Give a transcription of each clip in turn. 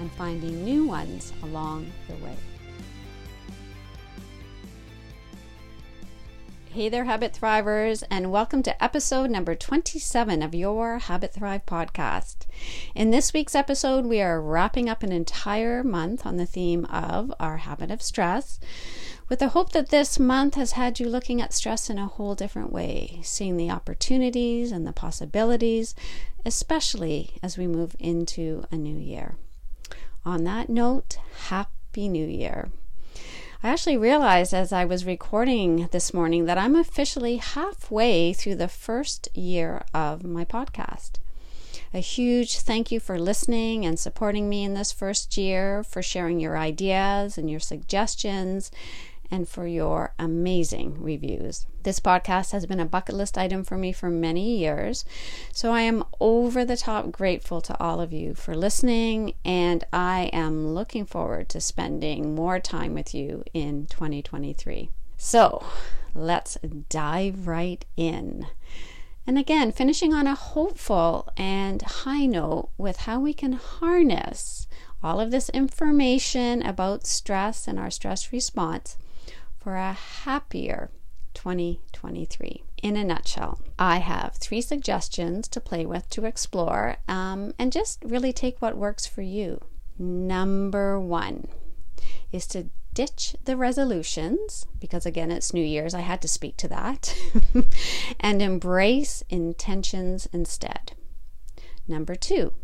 and finding new ones along the way. Hey there, Habit Thrivers, and welcome to episode number 27 of your Habit Thrive podcast. In this week's episode, we are wrapping up an entire month on the theme of our habit of stress, with the hope that this month has had you looking at stress in a whole different way, seeing the opportunities and the possibilities, especially as we move into a new year. On that note, Happy New Year. I actually realized as I was recording this morning that I'm officially halfway through the first year of my podcast. A huge thank you for listening and supporting me in this first year, for sharing your ideas and your suggestions, and for your amazing reviews. This podcast has been a bucket list item for me for many years, so I am over the top grateful to all of you for listening, and I am looking forward to spending more time with you in 2023. So let's dive right in. And again, finishing on a hopeful and high note with how we can harness all of this information about stress and our stress response for a happier 2023. In a nutshell, I have three suggestions to play with to explore um, and just really take what works for you. Number one is to ditch the resolutions, because again, it's New Year's, I had to speak to that, and embrace intentions instead. Number two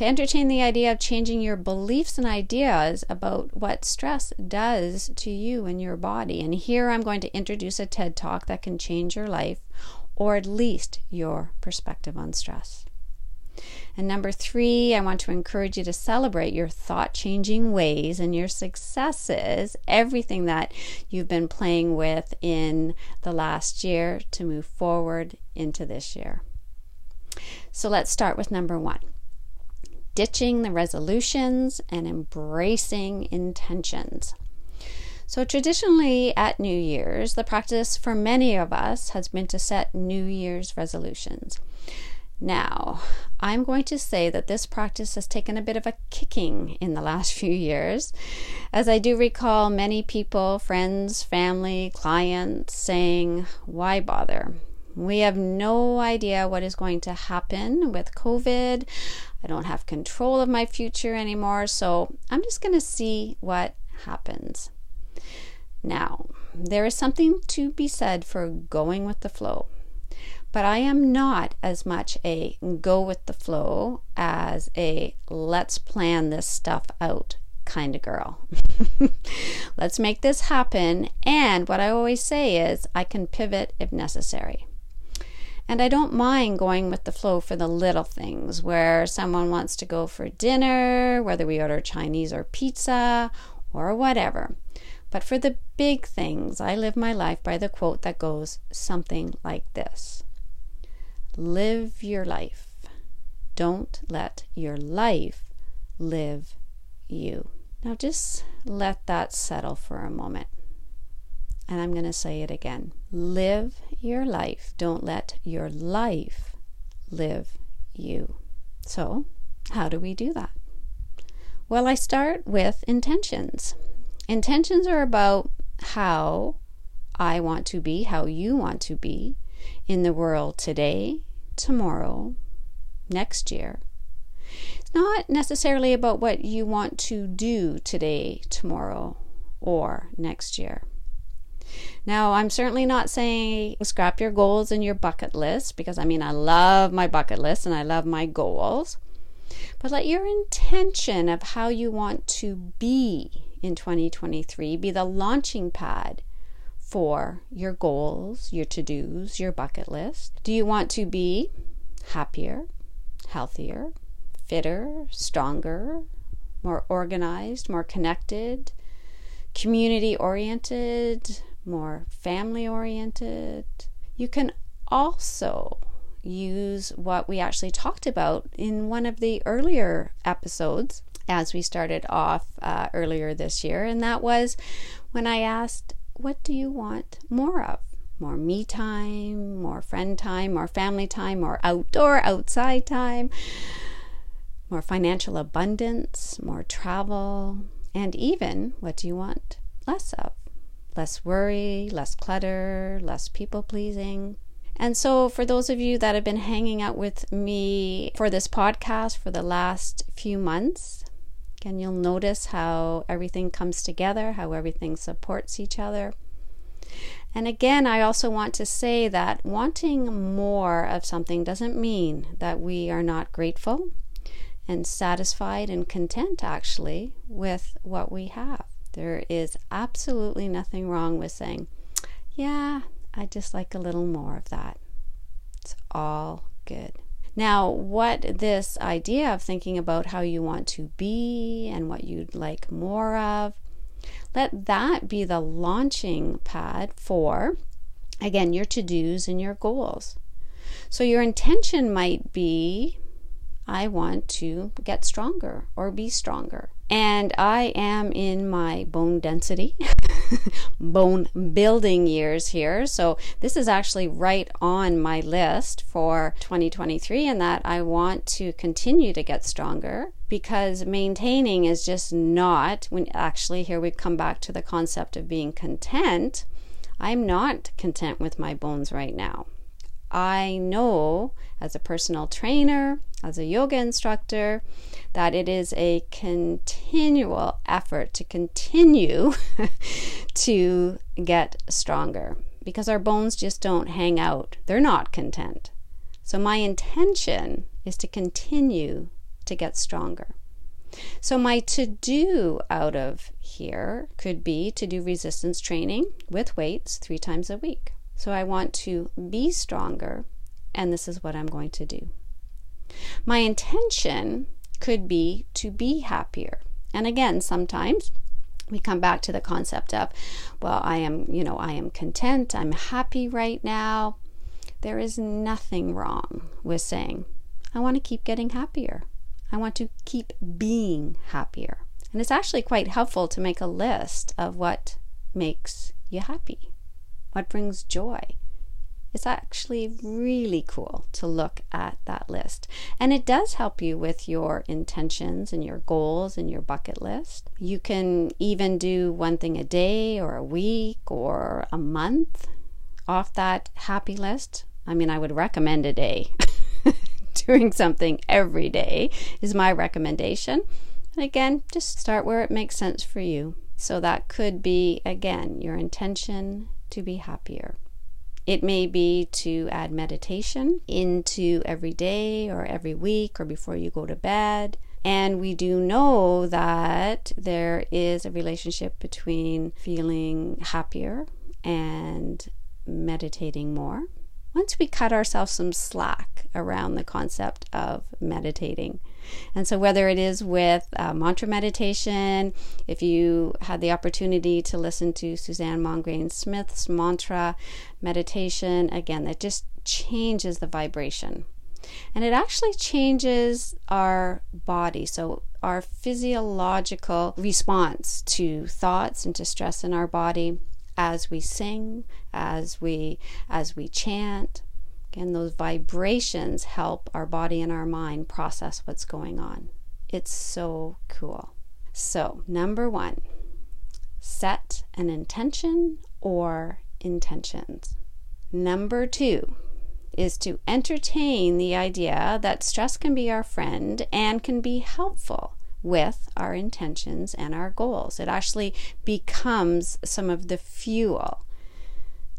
to entertain the idea of changing your beliefs and ideas about what stress does to you and your body. And here I'm going to introduce a TED talk that can change your life or at least your perspective on stress. And number three, I want to encourage you to celebrate your thought changing ways and your successes, everything that you've been playing with in the last year to move forward into this year. So let's start with number one ditching the resolutions and embracing intentions. So, traditionally at New Year's, the practice for many of us has been to set New Year's resolutions. Now, I'm going to say that this practice has taken a bit of a kicking in the last few years, as I do recall many people, friends, family, clients saying, Why bother? We have no idea what is going to happen with COVID. I don't have control of my future anymore, so I'm just going to see what happens. Now, there is something to be said for going with the flow, but I am not as much a go with the flow as a let's plan this stuff out kind of girl. let's make this happen, and what I always say is I can pivot if necessary. And I don't mind going with the flow for the little things where someone wants to go for dinner, whether we order Chinese or pizza or whatever. But for the big things, I live my life by the quote that goes something like this Live your life. Don't let your life live you. Now just let that settle for a moment. And I'm going to say it again. Live your life. Don't let your life live you. So, how do we do that? Well, I start with intentions. Intentions are about how I want to be, how you want to be in the world today, tomorrow, next year. It's not necessarily about what you want to do today, tomorrow, or next year. Now, I'm certainly not saying scrap your goals and your bucket list because I mean, I love my bucket list and I love my goals. But let your intention of how you want to be in 2023 be the launching pad for your goals, your to dos, your bucket list. Do you want to be happier, healthier, fitter, stronger, more organized, more connected, community oriented, more family oriented. You can also use what we actually talked about in one of the earlier episodes as we started off uh, earlier this year, and that was when I asked, What do you want more of? More me time, more friend time, more family time, more outdoor, outside time, more financial abundance, more travel, and even what do you want less of? Less worry, less clutter, less people pleasing. And so, for those of you that have been hanging out with me for this podcast for the last few months, again, you'll notice how everything comes together, how everything supports each other. And again, I also want to say that wanting more of something doesn't mean that we are not grateful and satisfied and content actually with what we have. There is absolutely nothing wrong with saying, Yeah, I just like a little more of that. It's all good. Now, what this idea of thinking about how you want to be and what you'd like more of, let that be the launching pad for, again, your to dos and your goals. So, your intention might be I want to get stronger or be stronger. And I am in my bone density, bone building years here. So this is actually right on my list for 2023, and that I want to continue to get stronger because maintaining is just not when actually here we come back to the concept of being content. I'm not content with my bones right now. I know as a personal trainer, as a yoga instructor, that it is a continual effort to continue to get stronger because our bones just don't hang out. They're not content. So, my intention is to continue to get stronger. So, my to do out of here could be to do resistance training with weights three times a week. So I want to be stronger, and this is what I'm going to do. My intention could be to be happier. And again, sometimes we come back to the concept of, well, I am, you know, I am content, I'm happy right now. There is nothing wrong with saying, I want to keep getting happier. I want to keep being happier. And it's actually quite helpful to make a list of what makes you happy. What brings joy? It's actually really cool to look at that list. And it does help you with your intentions and your goals and your bucket list. You can even do one thing a day or a week or a month off that happy list. I mean, I would recommend a day. Doing something every day is my recommendation. And again, just start where it makes sense for you. So that could be, again, your intention to be happier. It may be to add meditation into every day or every week or before you go to bed. And we do know that there is a relationship between feeling happier and meditating more. Once we cut ourselves some slack around the concept of meditating, and so, whether it is with uh, mantra meditation, if you had the opportunity to listen to Suzanne Mongrain Smith's mantra meditation, again, that just changes the vibration. And it actually changes our body. So, our physiological response to thoughts and to stress in our body as we sing, as we as we chant, Again, those vibrations help our body and our mind process what's going on. It's so cool. So, number one, set an intention or intentions. Number two is to entertain the idea that stress can be our friend and can be helpful with our intentions and our goals. It actually becomes some of the fuel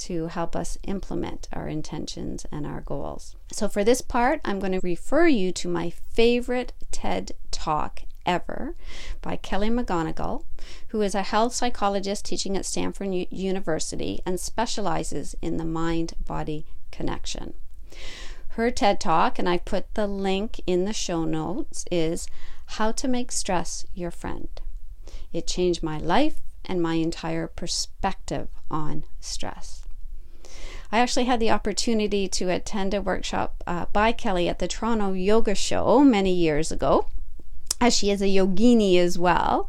to help us implement our intentions and our goals. So, for this part, I'm going to refer you to my favorite TED talk ever by Kelly McGonigal, who is a health psychologist teaching at Stanford U- University and specializes in the mind body connection. Her TED Talk, and I put the link in the show notes, is How to Make Stress Your Friend. It changed my life and my entire perspective on stress. I actually had the opportunity to attend a workshop uh, by Kelly at the Toronto Yoga Show many years ago, as she is a yogini as well.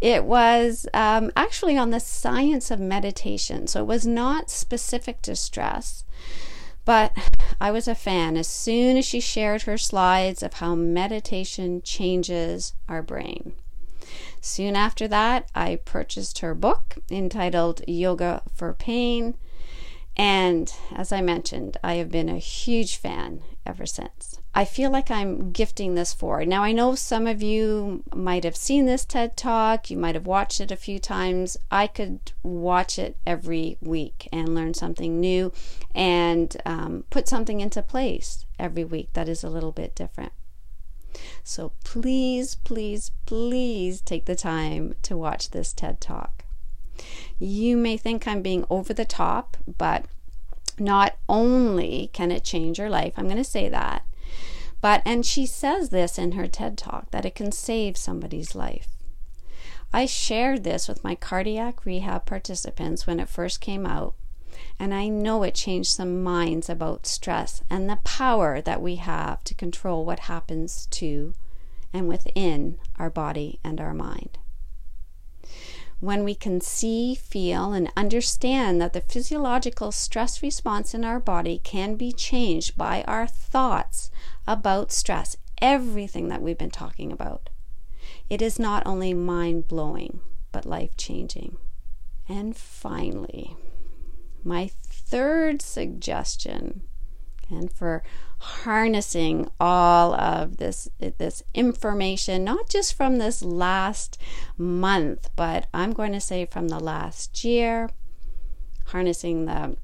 It was um, actually on the science of meditation, so it was not specific to stress. But I was a fan as soon as she shared her slides of how meditation changes our brain. Soon after that, I purchased her book entitled Yoga for Pain. And as I mentioned, I have been a huge fan ever since. I feel like I'm gifting this forward. Now, I know some of you might have seen this TED Talk, you might have watched it a few times. I could watch it every week and learn something new and um, put something into place every week that is a little bit different. So please, please, please take the time to watch this TED Talk. You may think I'm being over the top, but not only can it change your life, I'm going to say that, but, and she says this in her TED Talk, that it can save somebody's life. I shared this with my cardiac rehab participants when it first came out, and I know it changed some minds about stress and the power that we have to control what happens to and within our body and our mind when we can see, feel, and understand that the physiological stress response in our body can be changed by our thoughts about stress, everything that we've been talking about. It is not only mind blowing, but life changing. And finally, my third suggestion and for harnessing all of this this information not just from this last month but I'm going to say from the last year harnessing the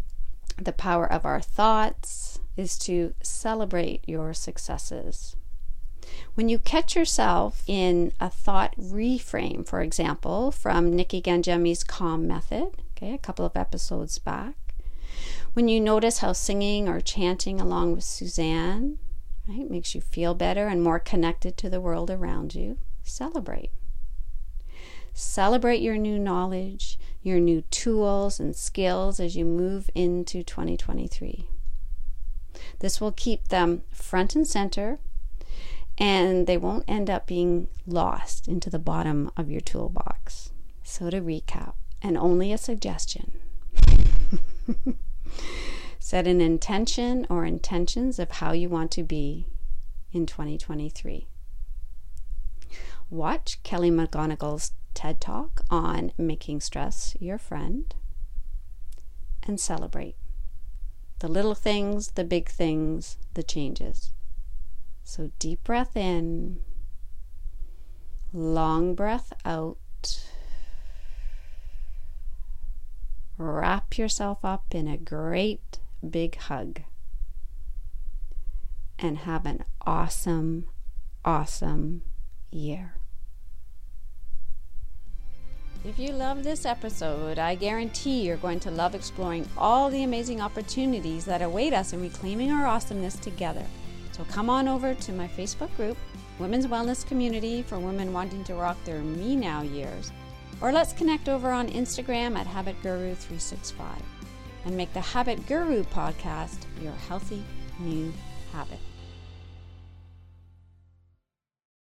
the power of our thoughts is to celebrate your successes. When you catch yourself in a thought reframe for example from Nikki Ganjemi's calm method okay a couple of episodes back when you notice how singing or chanting along with Suzanne right, makes you feel better and more connected to the world around you, celebrate. Celebrate your new knowledge, your new tools and skills as you move into 2023. This will keep them front and center and they won't end up being lost into the bottom of your toolbox. So, to recap, and only a suggestion. Set an intention or intentions of how you want to be in 2023. Watch Kelly McGonigal's TED Talk on making stress your friend and celebrate the little things, the big things, the changes. So, deep breath in, long breath out. Wrap yourself up in a great big hug and have an awesome, awesome year. If you love this episode, I guarantee you're going to love exploring all the amazing opportunities that await us in reclaiming our awesomeness together. So come on over to my Facebook group, Women's Wellness Community for women wanting to rock their me now years, or let's connect over on Instagram at HabitGuru365 and make the Habit Guru podcast your healthy new habit.